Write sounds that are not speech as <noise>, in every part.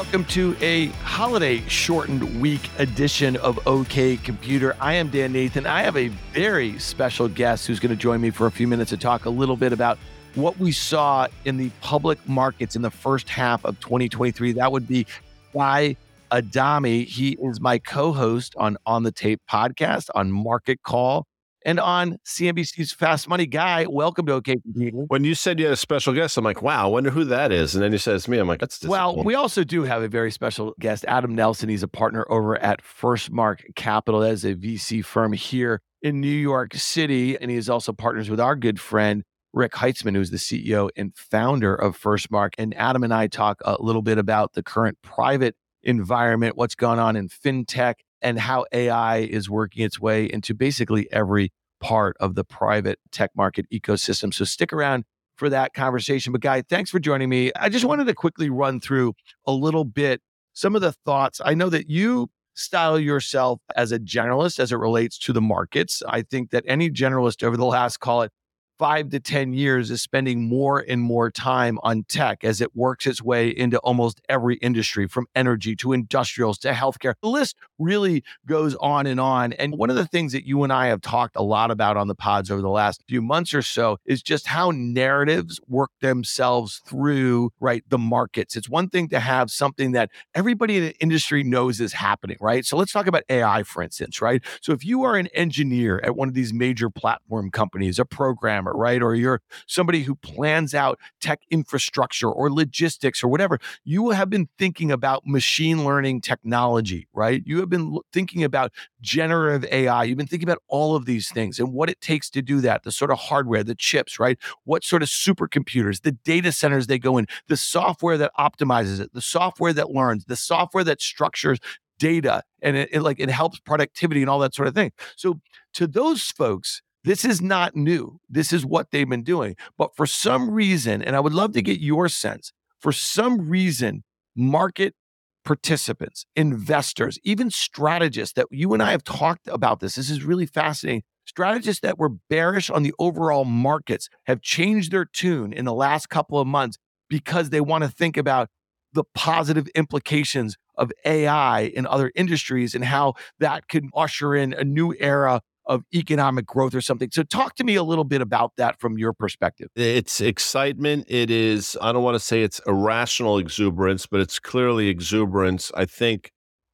Welcome to a holiday shortened week edition of OK Computer. I am Dan Nathan. I have a very special guest who's going to join me for a few minutes to talk a little bit about what we saw in the public markets in the first half of 2023. That would be Guy Adami. He is my co host on On the Tape podcast on Market Call and on CNBC's Fast Money Guy. Welcome to OK Computer. Mm-hmm. When you said you had a special guest, I'm like, wow, I wonder who that is. And then you said it's me. I'm like, that's well. We also do have a very special guest, Adam Nelson. He's a partner over at FirstMark Capital as a VC firm here in New York City, and he is also partners with our good friend. Rick Heitzmann, who's the CEO and founder of FirstMark. And Adam and I talk a little bit about the current private environment, what's going on in fintech, and how AI is working its way into basically every part of the private tech market ecosystem. So stick around for that conversation. But, Guy, thanks for joining me. I just wanted to quickly run through a little bit some of the thoughts. I know that you style yourself as a generalist as it relates to the markets. I think that any generalist over the last, call it five to 10 years is spending more and more time on tech as it works its way into almost every industry from energy to industrials to healthcare. The list really goes on and on. And one of the things that you and I have talked a lot about on the pods over the last few months or so is just how narratives work themselves through, right, the markets. It's one thing to have something that everybody in the industry knows is happening, right? So let's talk about AI, for instance, right? So if you are an engineer at one of these major platform companies, a programmer, programmer, right? Or you're somebody who plans out tech infrastructure or logistics or whatever, you have been thinking about machine learning technology, right? You have been thinking about generative AI. You've been thinking about all of these things and what it takes to do that, the sort of hardware, the chips, right? What sort of supercomputers, the data centers they go in, the software that optimizes it, the software that learns, the software that structures data and it, it, like it helps productivity and all that sort of thing. So to those folks, this is not new. This is what they've been doing. But for some reason, and I would love to get your sense, for some reason, market participants, investors, even strategists that you and I have talked about this. This is really fascinating. Strategists that were bearish on the overall markets have changed their tune in the last couple of months because they want to think about the positive implications of AI in other industries and how that can usher in a new era of economic growth or something. So, talk to me a little bit about that from your perspective. It's excitement. It is, I don't want to say it's irrational exuberance, but it's clearly exuberance. I think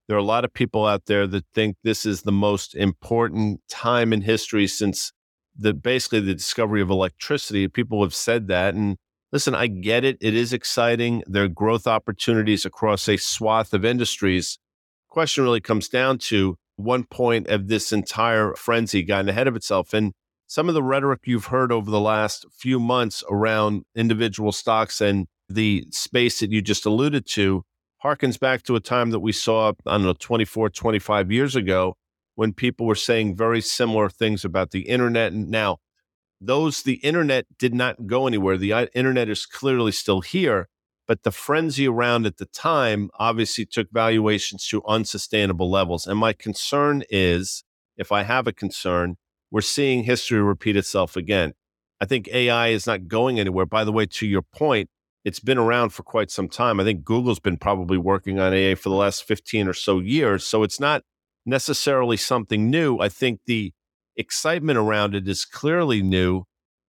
there are a lot of people out there that think this is the most important time in history since the basically the discovery of electricity. People have said that. And listen, I get it. It is exciting. There are growth opportunities across a swath of industries. Question really comes down to one point of this entire frenzy gotten ahead of itself. And some of the rhetoric you've heard over the last few months around individual stocks and the space that you just alluded to harkens back to a time that we saw, I don't know, 24, 25 years ago when people were saying very similar things about the internet. And now, those, the internet did not go anywhere. The internet is clearly still here, but the frenzy around at the time obviously took valuations to unsustainable levels. And my concern is if I have a concern, we're seeing history repeat itself again. I think AI is not going anywhere. By the way, to your point, it's been around for quite some time. I think Google's been probably working on AI for the last 15 or so years. So it's not necessarily something new. I think the excitement around it is clearly new.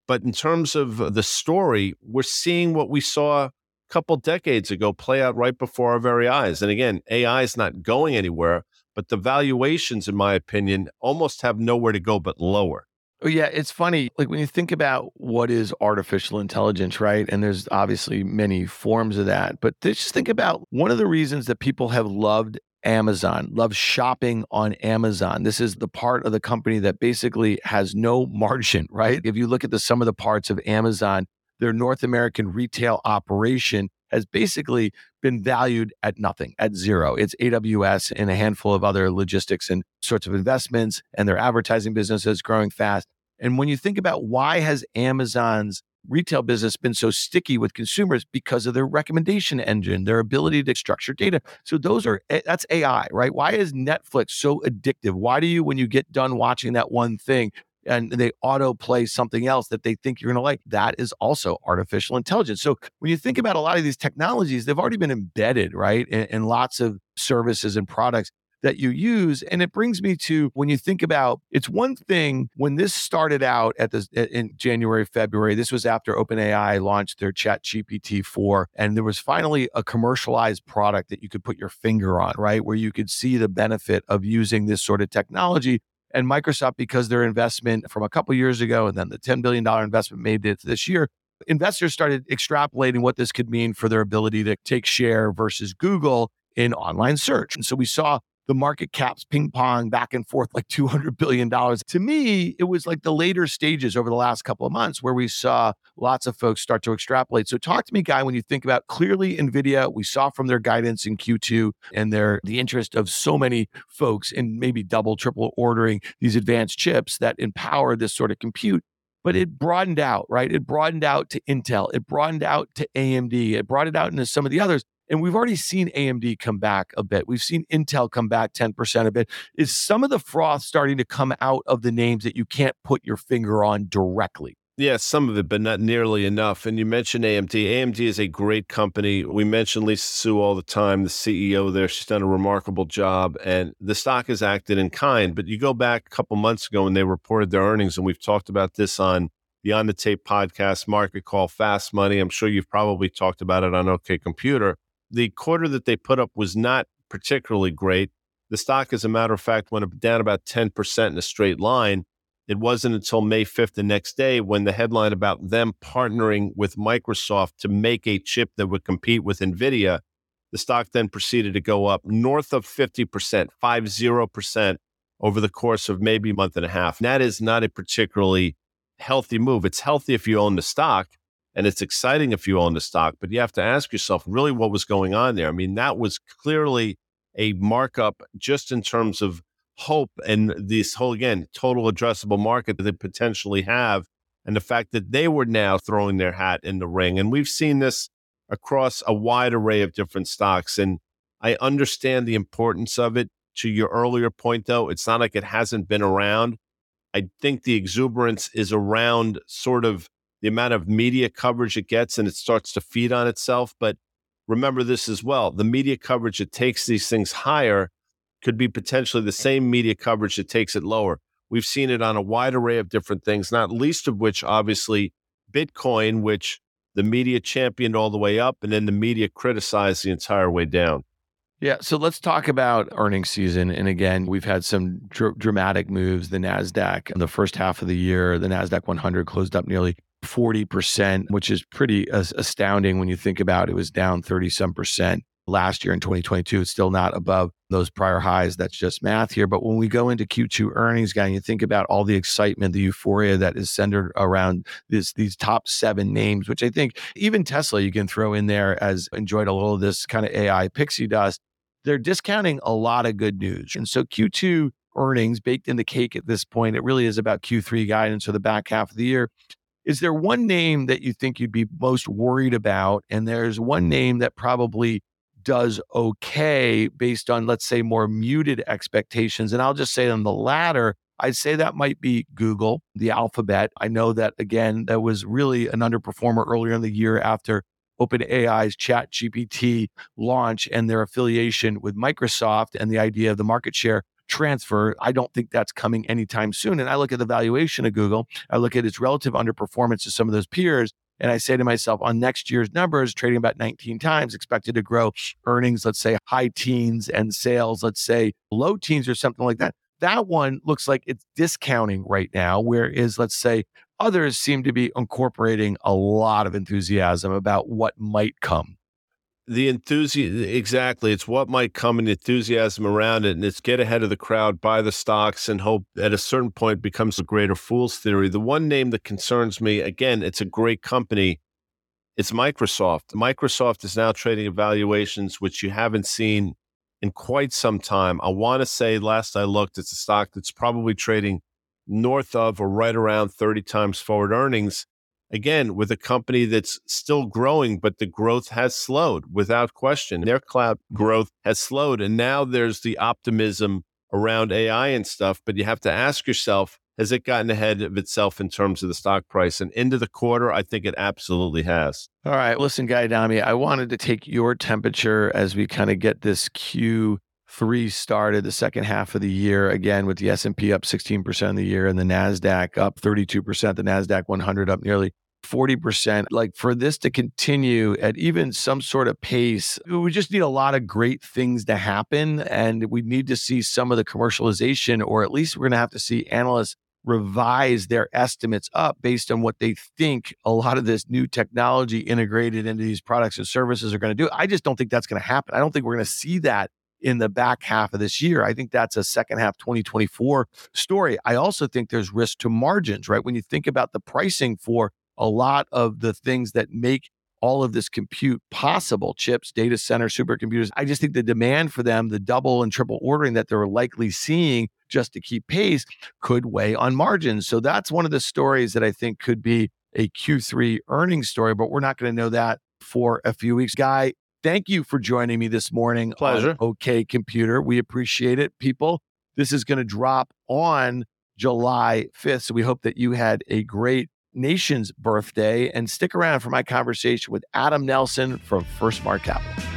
But in terms of the story, we're seeing what we saw couple decades ago play out right before our very eyes. And again, AI is not going anywhere, but the valuations, in my opinion, almost have nowhere to go but lower. Oh, yeah, it's funny. Like when you think about what is artificial intelligence, right? And there's obviously many forms of that, but just think about one of the reasons that people have loved Amazon, love shopping on Amazon. This is the part of the company that basically has no margin, <laughs> right? If you look at the sum of the parts of Amazon, their North American retail operation has basically been valued at nothing, at zero. It's AWS and a handful of other logistics and sorts of investments, and their advertising business is growing fast. And when you think about why has Amazon's retail business been so sticky with consumers because of their recommendation engine, their ability to structure data. So those are eh, that's AI, right? Why is Netflix so addictive? Why do you when you get done watching that one thing and they auto play something else that they think you're going to like? That is also artificial intelligence. So when you think about a lot of these technologies, they've already been embedded, right, in, in lots of services and products that you use. And it brings me to when you think about it's one thing when this started out at the in January, February, this was after OpenAI launched their ChatGPT 4. And there was finally a commercialized product that you could put your finger on, right? Where you could see the benefit of using this sort of technology. And Microsoft, because their investment from a couple years ago and then the $10 billion investment made it this year, investors started extrapolating what this could mean for their ability to take share versus Google in online search. And so we saw the market caps ping pong back and forth like <laughs> $200 billion. To me, it was like the later stages over the last couple of months where we saw lots of folks start to extrapolate. So talk to me, Guy, when you think about clearly NVIDIA, we saw from their guidance in Q2 and their the interest of so many folks in maybe double, triple ordering these advanced chips that empower this sort of compute but it broadened out, right? It broadened out to Intel, it broadened out to AMD, it brought it out into some of the others. And we've already seen AMD come back a bit. We've seen Intel come back 10% a bit. Is some of the froth starting to come out of the names that you can't put your finger on directly? Yeah, some of it, but not nearly enough. And you mentioned AMD. AMD is a great company. We mention Lisa Su all the time, the CEO there. She's done a remarkable job, and the stock has acted in kind. But you go back a couple months ago when they reported their earnings, and we've talked about this on the On the Tape podcast, Market Call, Fast Money. I'm sure you've probably talked about it on OK Computer the quarter that they put up was not particularly great. The stock, as a matter of fact, went down about 10% in a straight line. It wasn't until May 5th, the next day, when the headline about them partnering with Microsoft to make a chip that would compete with NVIDIA, the stock then proceeded to go up north of 50%, 50% over the course of maybe a month and a half. And that is not a particularly healthy move. It's healthy if you own the stock, and it's exciting if you own the stock, but you have to ask yourself really what was going on there. I mean, that was clearly a markup just in terms of hope and this whole, again, total addressable market that they potentially have. And the fact that they were now throwing their hat in the ring. And we've seen this across a wide array of different stocks. And I understand the importance of it. To your earlier point, though, it's not like it hasn't been around. I think the exuberance is around sort of the amount of media coverage it gets and it starts to feed on itself. But remember this as well the media coverage that takes these things higher could be potentially the same media coverage that takes it lower. We've seen it on a wide array of different things, not least of which, obviously, Bitcoin, which the media championed all the way up and then the media criticized the entire way down. Yeah, so let's talk about earnings season. And again, we've had some dr- dramatic moves. The Nasdaq in the first half of the year, the Nasdaq 100 closed up nearly 40%, which is pretty astounding when you think about it was down 30 some percent last year in 2022. It's still not above those prior highs. That's just math here. But when we go into Q2 earnings, guy, and you think about all the excitement, the euphoria that is centered around this, these top seven names, which I think even Tesla you can throw in there as enjoyed a little of this kind of AI pixie dust. They're discounting a lot of good news. And so Q2 earnings baked in the cake at this point. It really is about Q3 guidance for the back half of the year. Is there one name that you think you'd be most worried about? And there's one name that probably does okay based on, let's say, more muted expectations. And I'll just say on the latter, I'd say that might be Google, the alphabet. I know that, again, that was really an underperformer earlier in the year after OpenAI's ChatGPT launch and their affiliation with Microsoft and the idea of the market share transfer. I don't think that's coming anytime soon. And I look at the valuation of Google, I look at its relative underperformance to some of those peers. And I say to myself, on next year's numbers, trading about 19 times, expected to grow earnings, let's say high teens, and sales, let's say low teens or something like that. That one looks like it's discounting right now, whereas, let's say, others seem to be incorporating a lot of enthusiasm about what might come. The enthusiasm exactly it's what might come in enthusiasm around it and it's get ahead of the crowd buy the stocks and hope at a certain point becomes a greater fool's theory. The one name that concerns me again it's a great company. It's microsoft. Microsoft is now trading evaluations which you haven't seen in quite some time. I want to say last i looked it's a stock that's probably trading north of or right around 30 times forward earnings again, with a company that's still growing, but the growth has slowed without question. Their cloud growth has slowed. And now there's the optimism around AI and stuff. But you have to ask yourself, has it gotten ahead of itself in terms of the stock price? And into the quarter, I think it absolutely has. All right. Listen, Guy Adami I wanted to take your temperature as we kind of get this Q three started the second half of the year again with the S&P up 16% of the year and the Nasdaq up 32%, the Nasdaq 100 up nearly 40%. Like for this to continue at even some sort of pace, we just need a lot of great things to happen and we need to see some of the commercialization or at least we're going to have to see analysts revise their estimates up based on what they think a lot of this new technology integrated into these products and services are going to do. I just don't think that's going to happen. I don't think we're going to see that in the back half of this year. I think that's a second half 2024 story. I also think there's risk to margins, right? When you think about the pricing for a lot of the things that make all of this compute possible chips, data center, supercomputers. I just think the demand for them, the double and triple ordering that they're likely seeing just to keep pace, could weigh on margins. So that's one of the stories that I think could be a Q3 earnings story, but we're not going to know that for a few weeks. Guy, Thank you for joining me this morning. Pleasure. OK Computer. We appreciate it, people. This is going to drop on July 5th. So we hope that you had a great nation's birthday and stick around for my conversation with Adam Nelson from FirstMark Capital.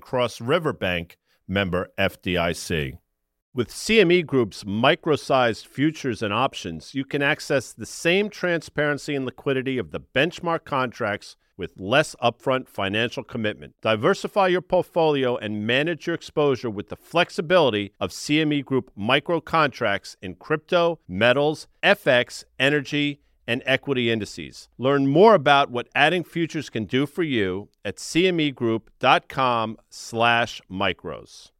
Cross River Bank, member FDIC. With CME Group's micro-sized futures and options, you can access the same transparency and liquidity of the benchmark contracts with less upfront financial commitment. Diversify your portfolio and manage your exposure with the flexibility of CME Group micro contracts in crypto, metals, FX, energy, and equity indices. Learn more about what adding futures can do for you at cmegroup.com slash micros.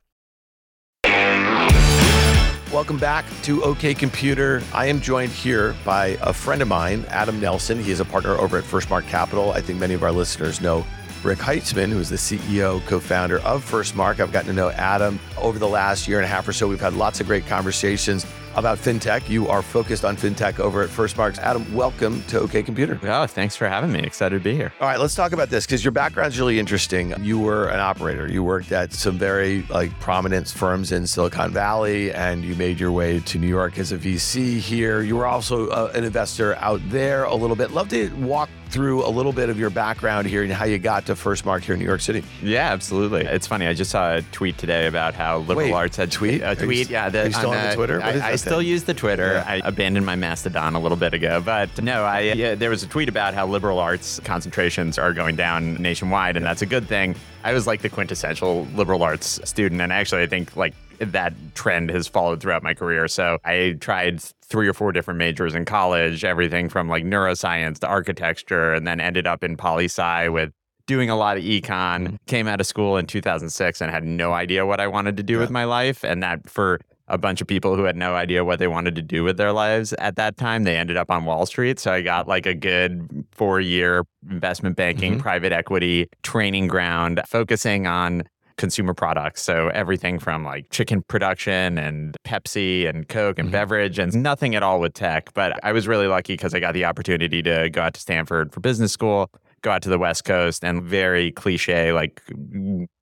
Welcome back to OK Computer. I am joined here by a friend of mine, Adam Nelson. He is a partner over at FirstMark Capital. I think many of our listeners know Rick Heitzmann, who is the CEO, co founder of FirstMark. I've gotten to know Adam over the last year and a half or so. We've had lots of great conversations about fintech. You are focused on fintech over at FirstMarks. Adam, welcome to OK Computer. Oh, thanks for having me. Excited to be here. All right, let's talk about this because your background's really interesting. You were an operator. You worked at some very like prominent firms in Silicon Valley, and you made your way to New York as a VC here. You were also uh, an investor out there a little bit. Love to walk through a little bit of your background here and how you got to FirstMark here in New York City. Yeah, absolutely. It's funny. I just saw a tweet today about how liberal Wait, arts had tweet. A tweet, you, yeah. The, still on, on the Twitter? I, I still use the Twitter. Yeah. I abandoned my Mastodon a little bit ago, but no, I yeah, there was a tweet about how liberal arts concentrations are going down nationwide, and that's a good thing. I was like the quintessential liberal arts student, and actually, I think like that trend has followed throughout my career. So I tried three or four different majors in college, everything from like neuroscience to architecture, and then ended up in poli sci with doing a lot of econ. Mm-hmm. Came out of school in 2006 and had no idea what I wanted to do yeah. with my life. And that for a bunch of people who had no idea what they wanted to do with their lives at that time, they ended up on Wall Street. So I got like a good four year investment banking, mm-hmm. private equity training ground, focusing on consumer products. So everything from like chicken production and Pepsi and Coke and mm-hmm. beverage and nothing at all with tech. But I was really lucky because I got the opportunity to go out to Stanford for business school go out to the West Coast and very cliche, like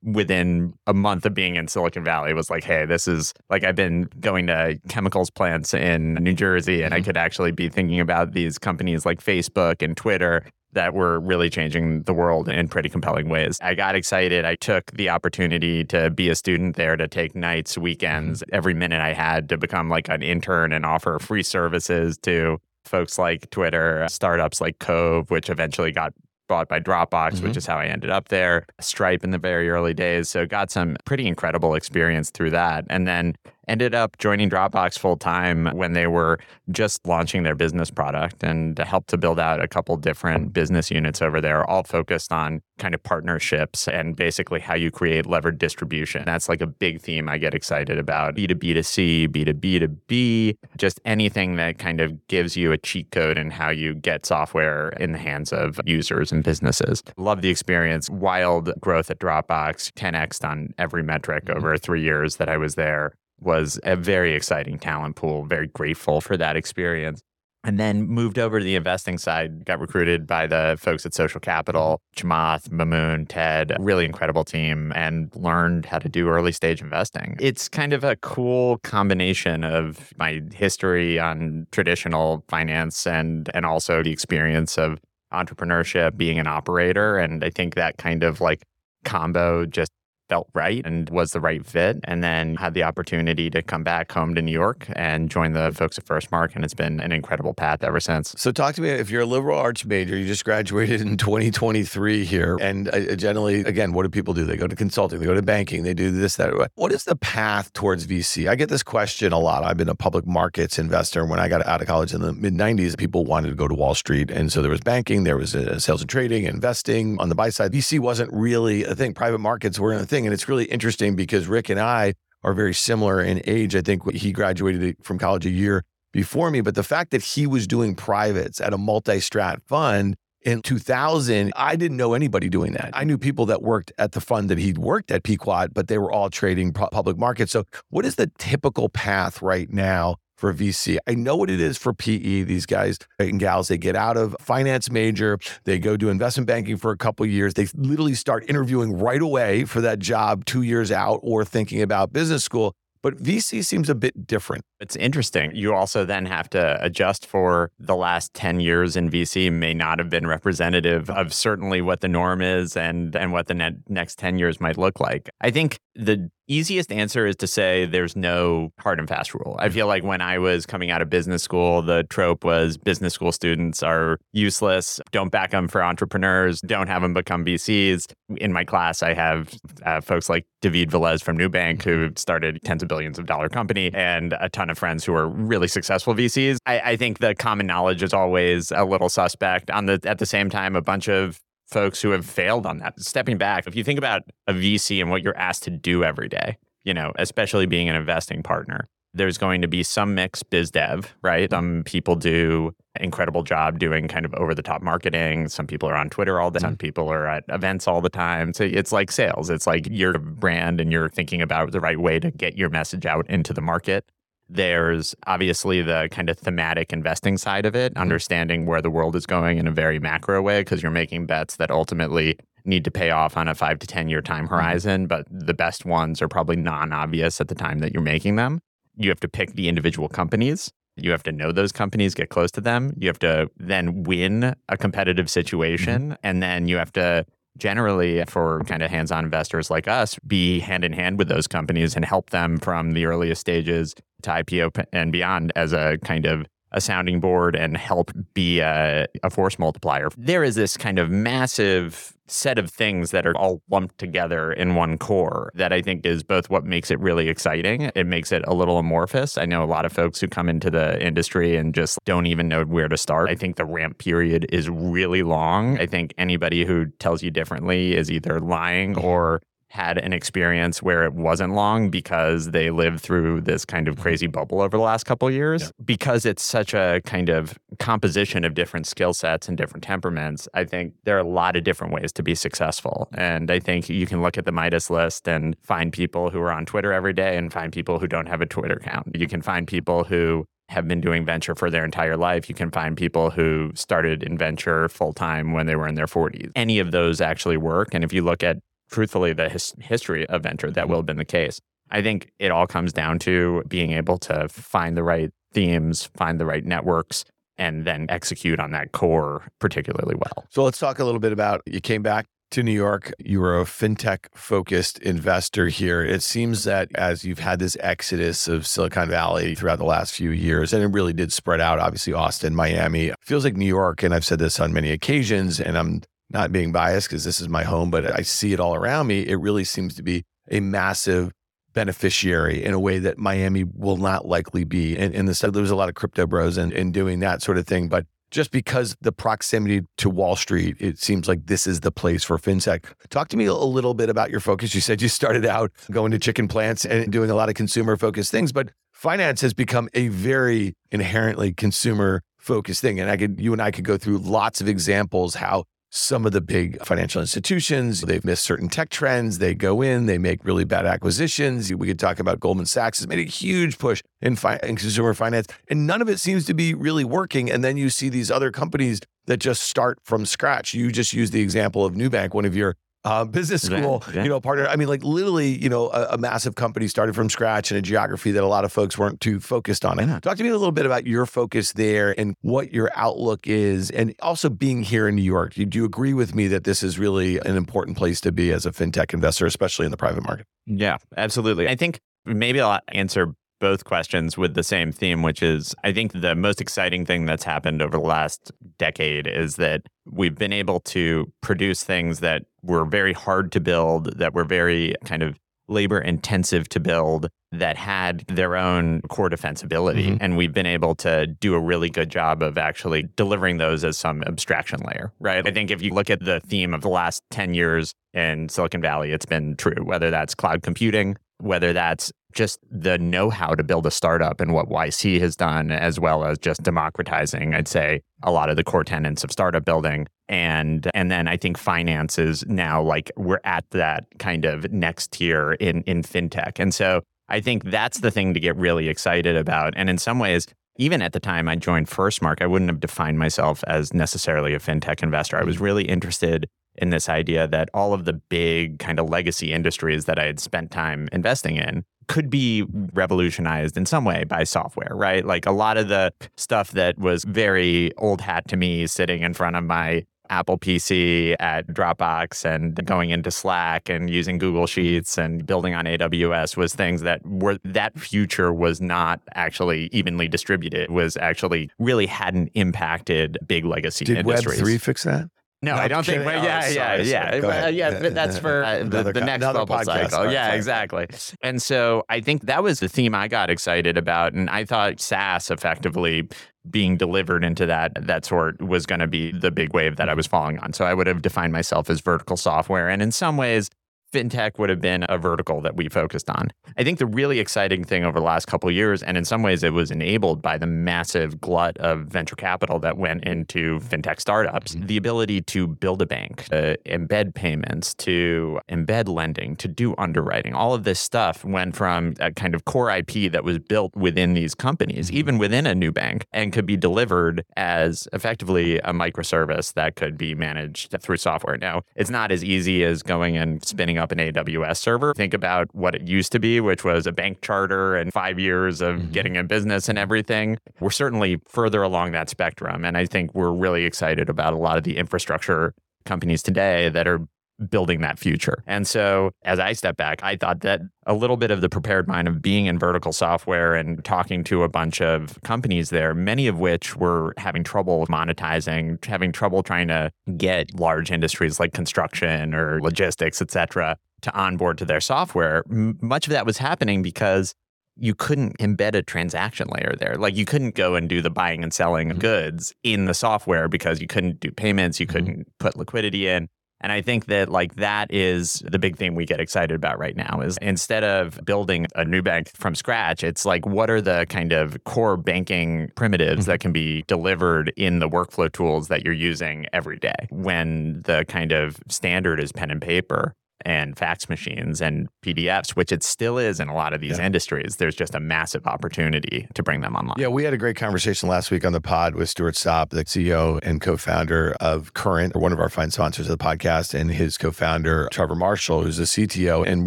within a month of being in Silicon Valley, was like, hey, this is like I've been going to chemicals plants in New Jersey and I mm-hmm. could actually be thinking about these companies like Facebook and Twitter that were really changing the world in pretty compelling ways. I got excited. I took the opportunity to be a student there, to take nights, weekends, mm-hmm. every minute I had to become like an intern and offer free services to folks like Twitter, startups like Cove, which eventually got bought by Dropbox, mm-hmm. which is how I ended up there, Stripe in the very early days. So got some pretty incredible experience through that. And then ended up joining Dropbox full time when they were just launching their business product and helped to build out a couple different business units over there, all focused on kind of partnerships and basically how you create levered distribution. That's like a big theme I get excited about B2B to C, B2B to B, just anything that kind of gives you a cheat code in how you get software in the hands of users and businesses. Love the experience. Wild growth at Dropbox, 10x on every metric mm-hmm. over three years that I was there was a very exciting talent pool. Very grateful for that experience. And then moved over to the investing side, got recruited by the folks at Social Capital, mm-hmm. Chamath, Mamoon, Ted, really incredible team, and learned how to do early stage investing. It's kind of a cool combination of my history on traditional finance and and also the experience of entrepreneurship, being an operator. And I think that kind of like combo just felt right and was the right fit. And then had the opportunity to come back home to New York and join the folks at FirstMark. And it's been an incredible path ever since. So, talk to me if you're a liberal arts major, you just graduated in <laughs> 2023 here. And uh, generally, again, what do people do? They go to consulting, they go to banking, they do this, that. What is the path towards VC? I get this question a lot. I've been a public markets investor. When I got out of college in the mid 90s, people wanted to go to Wall Street. And so there was banking, there was uh, sales and trading, investing on the buy side. VC wasn't really a thing. Private markets weren't a thing thing. And it's really interesting because Rick and I are very similar in age. I think he graduated from college a year before me, but the fact that he was doing privates at a multi strat fund in 2000, I didn't know anybody doing that. I knew people that worked at the fund that he'd worked at Pequot, but they were all trading public markets. So, what is the typical path right now for VC. I know what it is for PE. These guys and gals, they get out of finance major, they go do investment banking for a couple years. They literally start interviewing right away for that job two years out or thinking about business school. But VC seems a bit different. It's interesting. You also then have to adjust for the last 10 years in VC may not have been representative of certainly what the norm is and and what the ne- next 10 years might look like. I think the easiest answer is to say there's no hard and fast rule. I feel like when I was coming out of business school, the trope was business school students are useless, don't back them for entrepreneurs, don't have them become VCs. In my class, I have uh, folks like David Velez from Nubank who started tens of billions of dollar company and a ton of friends who are really successful VCs. I, I think the common knowledge is always a little suspect. On the at the same time, a bunch of folks who have failed on that. Stepping back, if you think about a VC and what you're asked to do every day, you know, especially being an investing partner, there's going to be some mix biz dev, right? Some people do incredible job doing kind of over the top marketing. Some people are on Twitter all the mm-hmm. time. Some people are at events all the time. So it's like sales. It's like you're a brand and you're thinking about the right way to get your message out into the market. There's obviously the kind of thematic investing side of it, mm-hmm. understanding where the world is going in a very macro way, because you're making bets that ultimately need to pay off on a five to 10 year time mm-hmm. horizon, but the best ones are probably non obvious at the time that you're making them. You have to pick the individual companies. You have to know those companies, get close to them. You have to then win a competitive situation. Mm-hmm. And then you have to generally for kind of hands-on investors like us be hand in hand with those companies and help them from the earliest stages to IPO and beyond as a kind of a sounding board and help be a, a, force multiplier. There is this kind of massive set of things that are all lumped together in one core that I think is both what makes it really exciting. It makes it a little amorphous. I know a lot of folks who come into the industry and just don't even know where to start. I think the ramp period is really long. I think anybody who tells you differently is either lying or had an experience where it wasn't long because they lived through this kind of mm-hmm. crazy bubble over the last couple years. Yeah. Because it's such a kind of composition of different skill sets and different temperaments, I think there are a lot of different ways to be successful. And I think you can look at the Midas list and find people who are on Twitter every day and find people who don't have a Twitter account. You can find people who have been doing venture for their entire life. You can find people who started in venture full time when they were in their 40s. Any of those actually work. And if you look at truthfully the his- history of venture, that will mm-hmm. have been the case. I think it all comes down to being able to find the right themes, find the right networks, and then execute on that core particularly well. So let's talk a little bit about you came back to New York. You were a fintech focused investor here. It seems that as you've had this exodus of Silicon Valley throughout the last few years, and it really did spread out, obviously, Austin, Miami, feels like New York. And I've said this on many occasions, and I'm not being biased because this is my home, but I see it all around me. It really seems to be a massive beneficiary in a way that Miami will not likely be. And the there was a lot of crypto bros and, and doing that sort of thing. But just because the proximity to Wall Street, it seems like this is the place for fintech. Talk to me a little bit about your focus. You said you started out going to chicken plants and doing a lot of consumer focused things, but finance has become a very inherently consumer focused thing. And I could, you and I could go through lots of examples how some of the big financial institutions. They've missed certain tech trends. They go in, they make really bad acquisitions. We could talk about Goldman Sachs has made a huge push in, fi- in consumer finance, and none of it seems to be really working. And then you see these other companies that just start from scratch. You just use the example of Nubank, one of your uh, business school, you know, partner. I mean, like literally, you know, a, a, massive company started from scratch in a geography that a lot of folks weren't too focused on. Yeah. Talk to me a little bit about your focus there and what your outlook is, and also being here in New York. Do you agree with me that this is really an important place to be as a fintech investor, especially in the private market? Yeah, absolutely. I think maybe I'll answer both questions with the same theme, which is I think the most exciting thing that's happened over the last decade is that we've been able to produce things that were very hard to build, that were very kind of labor intensive to build that had their own core defensibility. Mm-hmm. And we've been able to do a really good job of actually delivering those as some abstraction layer, right? I think if you look at the theme of the last 10 years in Silicon Valley, it's been true, whether that's cloud computing, whether that's just the know how to build a startup and what YC has done, as well as just democratizing, I'd say, a lot of the core tenets of startup building. And and then I think finance is now like we're at that kind of next tier in in fintech. And so I think that's the thing to get really excited about. And in some ways, even at the time I joined FirstMark, I wouldn't have defined myself as necessarily a fintech investor. I was mm-hmm. really interested in this idea that all of the big kind of legacy industries that I had spent time investing in could be revolutionized in some way by software, right? Like a lot of the stuff that was very old hat to me sitting in front of my Apple PC at Dropbox and going into Slack and using Google Sheets and building on AWS was things that were that future was not actually evenly distributed, was actually really hadn't impacted big legacy Did industries. Web3 fix that? No, no I don't think. Well, yeah, oh, yeah, sorry, yeah, <laughs> sorry. yeah. That's for the, the, next bubble cycle. yeah, sorry. exactly. And so I think that was the theme I got excited about, and I thought SaaS effectively being delivered into that that sort was going to be the big wave that I was following on. So I would have defined myself as vertical software, and in some ways, fintech would have been a vertical that we focused on. I think the really exciting thing over the last couple years, and in some ways it was enabled by the massive glut of venture capital that went into fintech startups, mm-hmm. the ability to build a bank, to embed payments, to embed lending, to do underwriting, all of this stuff went from a kind of core IP that was built within these companies, mm-hmm. even within a new bank, and could be delivered as effectively a microservice that could be managed through software. Now, it's not as easy as going and spinning up up an AWS server. Think about what it used to be, which was a bank charter and five years of mm-hmm. getting a business and everything. We're certainly further along that spectrum. And I think we're really excited about a lot of the infrastructure companies today that are building that future. And so as I step back, I thought that a little bit of the prepared mind of being in vertical software and talking to a bunch of companies there, many of which were having trouble monetizing, having trouble trying to get large industries like construction or logistics, et cetera, to onboard to their software. M- much of that was happening because you couldn't embed a transaction layer there. Like you couldn't go and do the buying and selling of mm-hmm. goods in the software because you couldn't do payments, you mm-hmm. couldn't put liquidity in. And I think that like that is the big thing we get excited about right now is instead of building a new bank from scratch, it's like what are the kind of core banking primitives mm-hmm. that can be delivered in the workflow tools that you're using every day when the kind of standard is pen and paper. And fax machines and PDFs, which it still is in a lot of these Yeah. industries. There's just a massive opportunity to bring them online. Yeah, we had a great conversation last week on the pod with Stuart Sopp, the CEO and co-founder of Current, or one of our fine sponsors of the podcast, and his co-founder Trevor Marshall, who's the CTO. And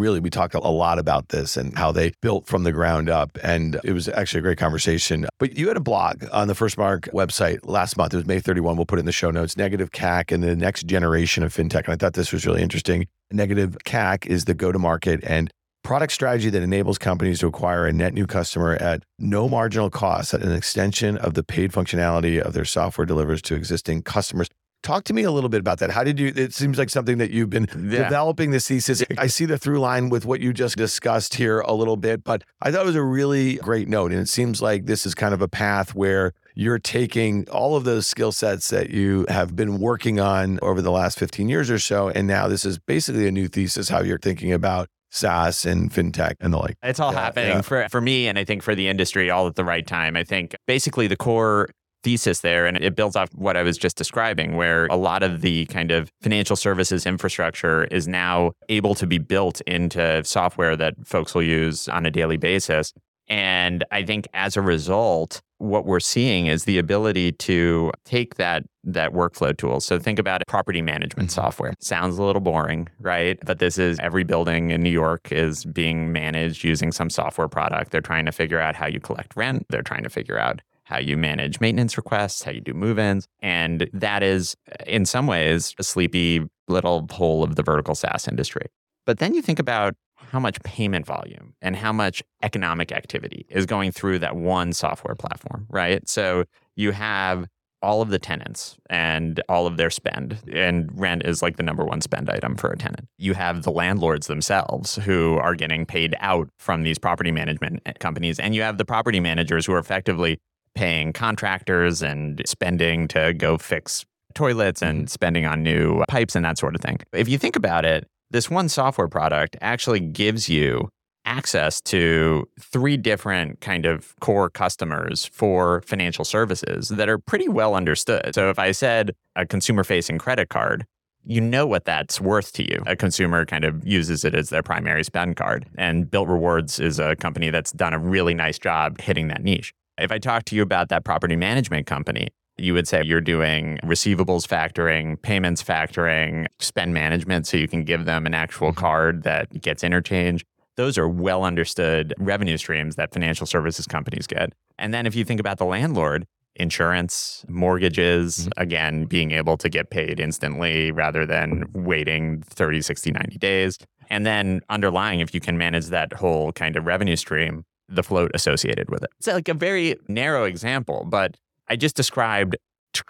really, we talked a lot about this and how they built from the ground up. And it was actually a great conversation. But you had a blog on the FirstMark website last month. It was May 31. We'll put it in the show notes. Negative CAC and the next generation of fintech. And I thought this was really interesting. Negative CAC is the go-to-market and product strategy that enables companies to acquire a net new customer at no marginal cost at an extension of the paid functionality of their software delivers to existing customers. Talk to me a little bit about that. How did you? It seems like something that you've been Yeah. developing this thesis. I see the through line with what you just discussed here a little bit, but I thought it was a really great note. And it seems like this is kind of a path where you're taking all of those skill sets that you have been working on over the last 15 years or so. And now this is basically a new thesis, how you're thinking about SaaS and fintech and the like. It's all Yeah, happening yeah. for for me and I think for the industry all at the right time. I think basically the core thesis there and it builds off what I was just describing where a lot of the kind of financial services infrastructure is now able to be built into software that folks will use on a daily basis. And I think as a result, what we're seeing is the ability to take that that workflow tool. So think about property management Mhm. software. Sounds a little boring, right? But this is every building in New York is being managed using some software product. They're trying to figure out how you collect rent. They're trying to figure out how you manage maintenance requests, how you do move-ins. And that is in some ways a sleepy little hole of the vertical SaaS industry. But then you think about how much payment volume and how much economic activity is going through that one software platform, right? So you have all of the tenants and all of their spend, and rent is like the number one spend item for a tenant. You have the landlords themselves who are getting paid out from these property management eh, companies, and you have the property managers who are effectively paying contractors and spending to go fix toilets and mm-hmm. spending on new pipes and that sort of thing. If you think about it, this one software product actually gives you access to three different kind of core customers for financial services that are pretty well understood. So if I said a consumer facing credit card, you know what that's worth to you. A consumer kind of uses it as their primary spend card. And Bilt Rewards is a company that's done a really nice job hitting that niche. If I talk to you about that property management company, you would say you're doing receivables factoring, payments factoring, spend management, so you can give them an actual mm-hmm. card that gets interchange. Those are well understood revenue streams that financial services companies get. And then if you think about the landlord, insurance, mortgages, mm-hmm. again, being able to get paid instantly rather than waiting 30, 60, 90 days. And then underlying, if you can manage that whole kind of revenue stream, the float associated with it. It's like a very narrow example, but I just described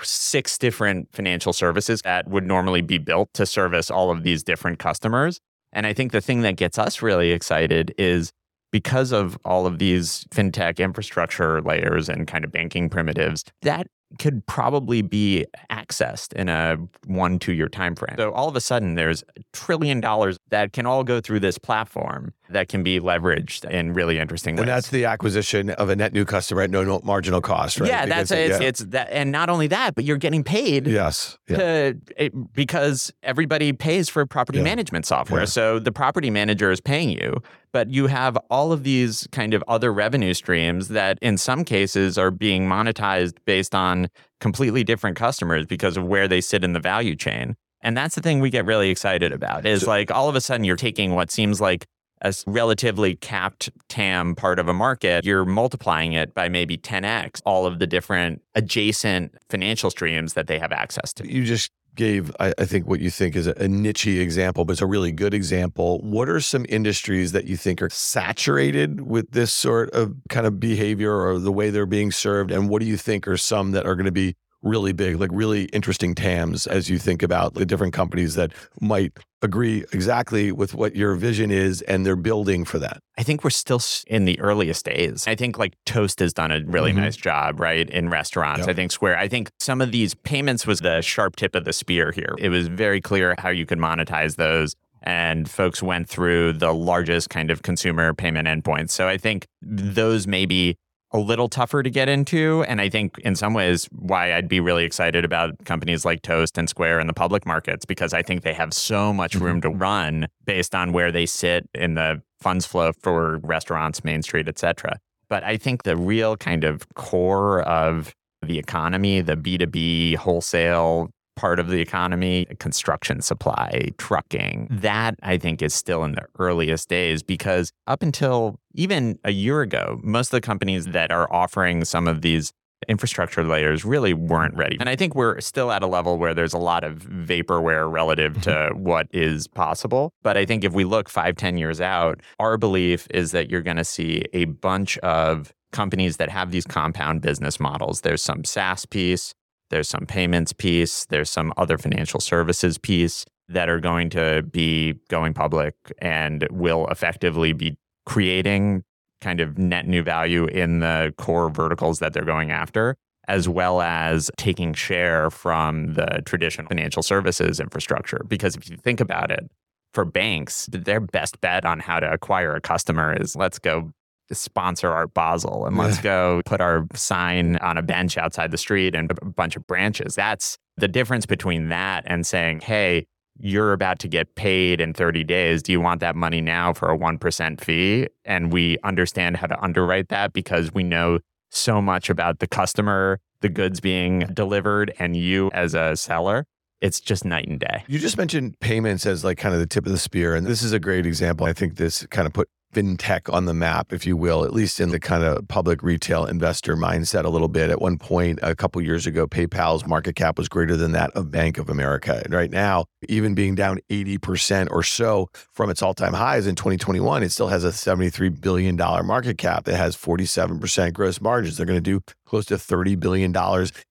six different financial services that would normally be built to service all of these different customers. And I think the thing that gets us really excited is because of all of these fintech infrastructure layers and kind of banking primitives, that could probably be accessed in a one, two year time frame. So all of a sudden there's a trillion dollars that can all go through this platform that can be leveraged in really interesting ways. And that's the acquisition of a net new customer at no, no marginal cost, right? Yeah, that's Because- it's, yeah. it's that, and not only that, but you're getting paid yes. Yeah. to it, because everybody pays for property Yeah. management software. So the property manager is paying you, but you have all of these kind of other revenue streams that in some cases are being monetized based on completely different customers because of where they sit in the value chain. And that's the thing we get really excited about is So- like all of a sudden you're taking what seems like a relatively capped TAM part of a market, you're multiplying it by maybe 10x all of the different adjacent financial streams that they have access to. You just gave, I, I think, what you think is a, a niche example, but it's a really good example. What are some industries that you think are saturated with this sort of kind of behavior or the way they're being served? And what do you think are some that are going to be really big, like really interesting TAMs as you think about the different companies that might agree exactly with what your vision is and they're building for that? I think we're still in the earliest days. I think like Toast has done a really Mhm. nice job, right, in restaurants. Yep. I think Square, I think some of these payments was the sharp tip of the spear here. It was very clear how you could monetize those. And folks went through the largest kind of consumer payment endpoints. So I think those maybe a little tougher to get into. And I think in some ways why I'd be really excited about companies like Toast and Square in the public markets, because I think they have so much Mm-hmm. room to run based on where they sit in the funds flow for restaurants, Main Street, et cetera. But I think the real kind of core of the economy, the B2B wholesale part of the economy, construction supply, trucking, mm. that I think is still in the earliest days because up until even a year ago, most of the companies that are offering some of these infrastructure layers really weren't ready. And I think we're still at a level where there's a lot of vaporware relative to mm-hmm. what is possible. But I think if we look five, ten years out, our belief is that you're going to see a bunch of companies that have these compound business models. There's some SaaS piece, there's some payments piece, there's some other financial services piece that are going to be going public and will effectively be creating kind of net new value in the core verticals that they're going after, as well as taking share from the traditional financial services infrastructure. Because if you think about it, for banks, their best bet on how to acquire a customer is let's go sponsor Art Basel and let's go put our sign on a bench outside the street and a bunch of branches. That's the difference between that and saying, hey, you're about to get paid in 30 days. Do you want that money now for a 1% fee? And we understand how to underwrite that because we know so much about the customer, the goods being delivered, and you as a seller. It's just night and day. You just mentioned payments as like kind of the tip of the spear. And this is a great example. I think this kind of put fintech on the map, if you will, at least in the kind of public retail investor mindset a little bit. At one point, a couple years ago, PayPal's market cap was greater than that of Bank of America. And right now, even being down 80% or so from its all time highs in 2021, it still has a $73 billion market cap that has 47% gross margins. They're going to do close to $30 billion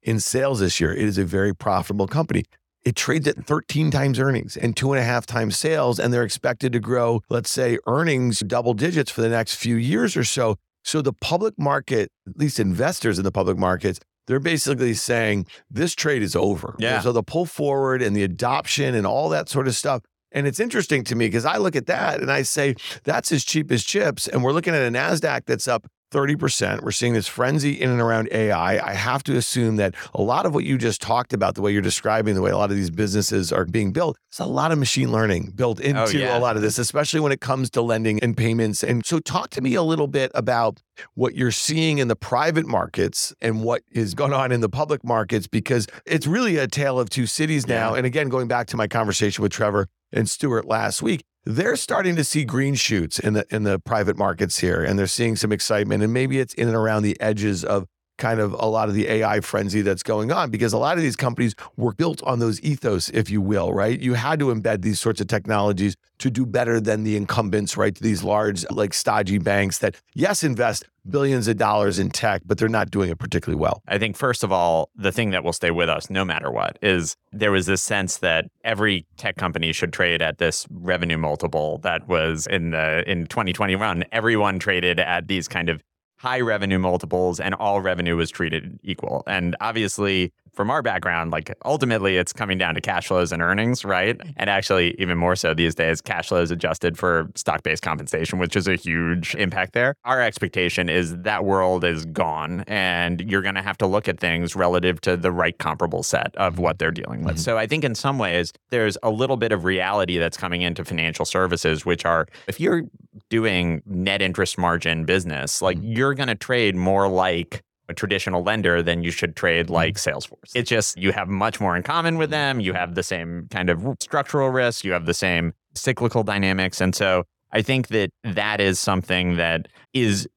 in sales this year. It is a very profitable company it trades at 13 times earnings and two and a half times sales, and they're expected to grow, let's say, earnings double digits for the next few years or so. So the public market, at least investors in the public markets, they're basically saying this trade is over. Yeah. So the pull forward and the adoption and all that sort of stuff. And it's interesting to me because I look at that and I say, that's as cheap as chips. And we're looking at a NASDAQ that's up 30%. We're seeing this frenzy in and around AI. I have to assume that a lot of what you just talked about, the way you're describing the way a lot of these businesses are being built, there's a lot of machine learning built oh, into yeah. a lot of this, especially when it comes to lending and payments. And so, talk to me a little bit about what you're seeing in the private markets and what is going on in the public markets, because it's really a tale of two cities now. Yeah. And again, going back to my conversation with Trevor and Stuart last week, they're starting to see green shoots in the in the private markets here and they're seeing some excitement and maybe it's in and around the edges of kind of a lot of the AI frenzy that's going on because a lot of these companies were built on those ethos if you will right? You had to embed these sorts of technologies to do better than the incumbents right? To these large like stodgy banks that yes invest billions of dollars in tech but they're not doing it particularly well. I think, first of all, the thing that will stay with us no matter what is there was this sense that every tech company should trade at this revenue multiple that was in the in 2021. Everyone traded at these kind of high revenue multiples and all revenue was treated equal. And obviously, from our background, like ultimately it's coming down to cash flows and earnings, right? And actually, even more so these days, cash flows adjusted for stock based compensation, which is a huge impact there. Our expectation is that world is gone and you're going to have to look at things relative to the right comparable set of what they're dealing with. Mhm. So I think in some ways, there's a little bit of reality that's coming into financial services, which are if you're doing net interest margin business, like you're going to trade more like a traditional lender than you should trade like mm-hmm. Salesforce. It's just you have much more in common with mm-hmm. them. You have the same kind of structural risk. You have the same cyclical dynamics. And so I think that that is something that is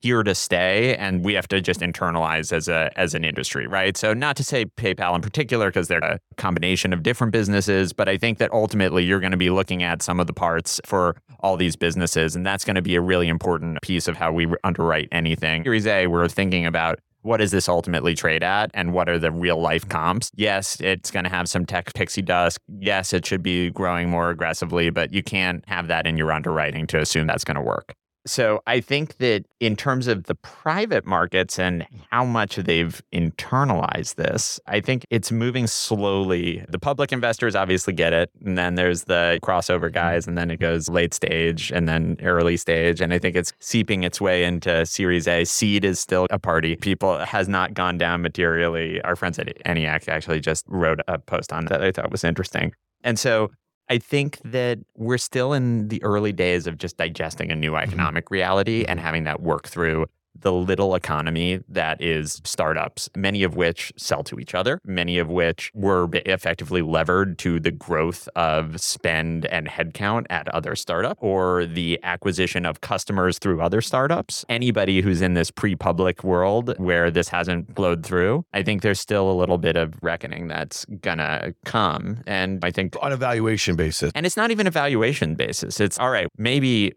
here to stay, and we have to just internalize as a as an industry, right? So not to say PayPal in particular, because they're a combination of different businesses, but I think that ultimately you're going to be looking at some of the parts for all these businesses, and that's going to be a really important piece of how we underwrite anything. Series A, we're thinking about what does this ultimately trade at and what are the real life mm-hmm. comps? Yes, it's going to have some tech pixie dust. Yes, it should be growing more aggressively, but you can't have that in your underwriting to assume that's going to work. So I think that in terms of the private markets and how much they've internalized this, I think it's moving slowly. The public investors obviously get it. And then there's the crossover mm-hmm. guys, and then it goes late stage and then early stage. And I think it's seeping its way into Series A. Seed is still a party. People has not gone down materially. Our friends at ENIAC actually just wrote a post on that I thought was interesting. And so I think that we're still in the early days of just digesting a new mm-hmm. economic reality and having that work through the little economy that is startups, many of which sell to each other, many of which were effectively levered to the growth of spend and headcount at other startup or the acquisition of customers through other startups. Anybody who's in this pre-public world where this hasn't flowed through, I think there's still a little bit of reckoning that's gonna come. And I think on a valuation basis. And it's not even a valuation basis. It's all right, maybe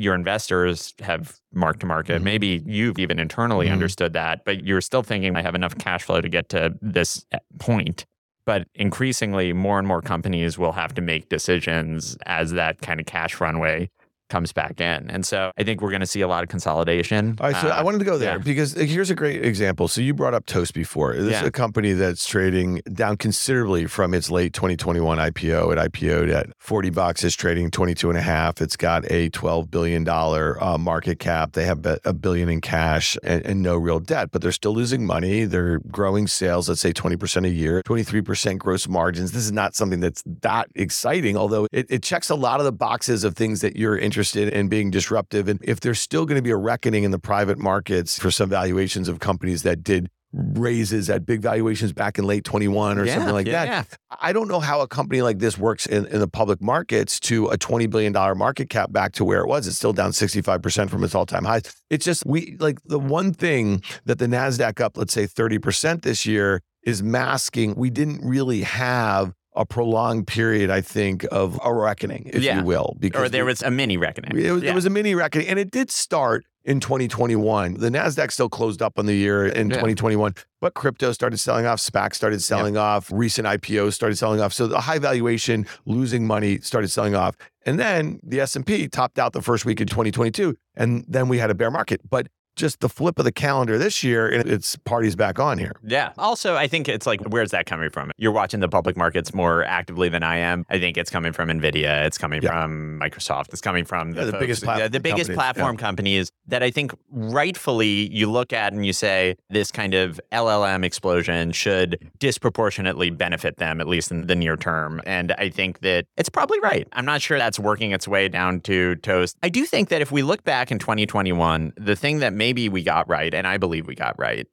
your investors have mark to market. Mm-hmm. Maybe you've even internally mm-hmm. understood that, but you're still thinking I have enough cash flow to get to this eh, point. But increasingly, more and more companies will have to make decisions as that kind of cash runway comes back in. And so I think we're going to see a lot of consolidation. All right. So uh, I wanted to go there yeah. because uh, here's a great example. So you brought up Toast before. This yeah. is a company that's trading down considerably from its late 2021 IPO. It IPO'd at 40 bucks. It's trading 22 and a half. It's got a $12 billion uh, market cap. They have a billion in cash and, and no real debt, but they're still losing money. They're growing sales, let's say 20% a year, 23% gross margins. This is not something that's that exciting, although it, it checks a lot of the boxes of things that you're interested interested in being disruptive. And if there's still going to be a reckoning in the private markets for some valuations of companies that did raises at big valuations back in late 21 or yeah, something like yeah, that. Yeah. I don't know how a company like this works in, in the public markets to a $20 billion market cap back to where it was. It's still down 65% from its all time highs. It's just, we like the one thing that the NASDAQ up, let's say 30% this year is masking. We didn't really have a prolonged period, I think, of a reckoning, if yeah. you will. Because or there was a mini reckoning. It was, yeah. was, a mini reckoning, and it did start in 2021. The Nasdaq still closed up on the year in yeah. 2021, but crypto started selling off, SPAC started selling off, recent IPOs started selling off. So the high valuation, losing money started selling off, and then the S&P topped out the first week in 2022, and then we had a bear market. But just the flip of the calendar this year and it's parties back on here. Yeah. Also, I think it's like, where's that coming from? You're watching the public markets more actively than I am. I think it's coming from NVIDIA. It's coming yeah. from Microsoft. It's coming from the, yeah, the biggest, the, the biggest companies. platform companies that I think rightfully you look at and you say this kind of LLM explosion should disproportionately benefit them, at least in the near term. And I think that it's probably right. I'm not sure that's working its way down to Toast. I do think that if we look back in 2021, the thing that maybe we got right, and I believe we got right.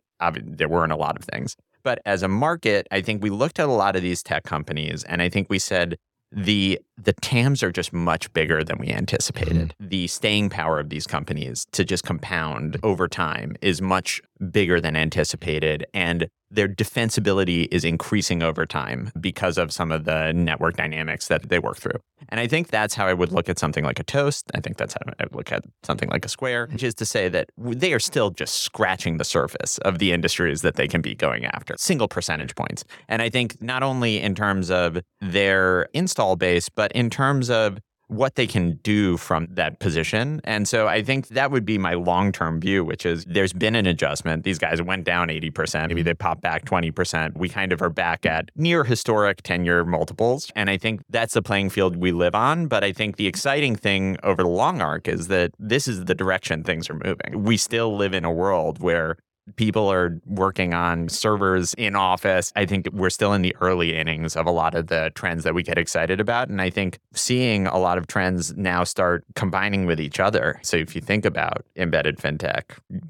There weren't a lot of things. But as a market, I think we looked at a lot of these tech companies and I think we said the the TAMs are just much bigger than we anticipated. Mm-hmm. The staying power of these companies to just compound over time is much bigger than anticipated. And their defensibility is increasing over time because of some of the network dynamics that they work through. And I think that's how I would look at something like a Toast. I think that's how I would look at something like a Square, which is to say that they are still just scratching the surface of the industries that they can be going after, single percentage points. And I think not only in terms of their install base, but in terms of what they can do from that position. And so I think that would be my long term view, which is there's been an adjustment. These guys went down 80%, maybe mm-hmm. they popped back 20%. We kind of are back at near historic 10 year multiples. And I think that's the playing field we live on. But I think the exciting thing over the long arc is that this is the direction things are moving. We still live in a world where people are working on servers in office. I think we're still in the early innings of a lot of the trends that we get excited about. And I think seeing a lot of trends now start combining with each other. So if you think about embedded fintech,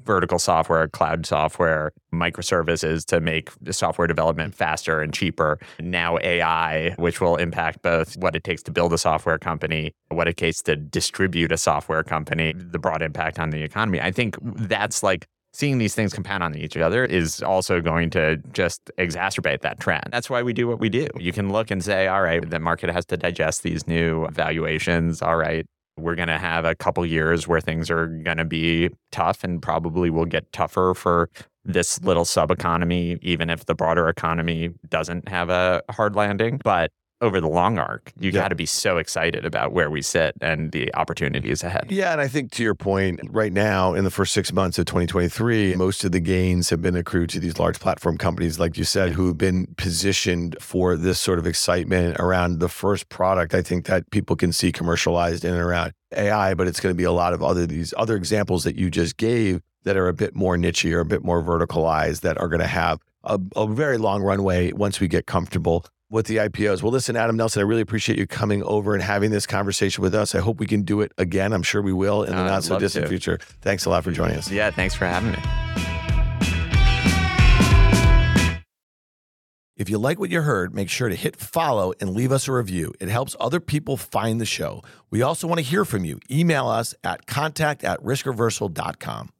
vertical software, cloud software, microservices to make software development faster and cheaper, now AI, which will impact both what it takes to build a software company, what it takes to distribute a software company, the broad impact on the economy. I think that's like seeing these things compound on each other is also going to just exacerbate that trend. That's why we do what we do. You can look and say, all right, the market has to digest these new valuations. All right, we're going to have a couple years where things are going to be tough and probably will get tougher for this little sub economy, even if the broader economy doesn't have a hard landing. But over the long arc, you Yeah. got to be so excited about where we sit and the opportunities ahead. Yeah, and I think to your point, right now in the first six months of 2023, most of the gains have been accrued to these large platform companies, like you said, who've been positioned for this sort of excitement around the first product. I think that people can see commercialized in and around AI, but it's going to be a lot of other these other examples that you just gave that are a bit more niche or a bit more verticalized that are going to have a, a very long runway once we get comfortable with the IPOs. Well, listen, Adam Nelson, I really appreciate you coming over and having this conversation with us. I hope we can do it again. I'm sure we will in the Uh, not so distant to. future. Thanks a lot for joining us. Yeah, thanks for having me. If you like what you heard, make sure to hit follow and leave us a review. It helps other people find the show. We also want to hear from you. Email us at contact at riskreversal.com.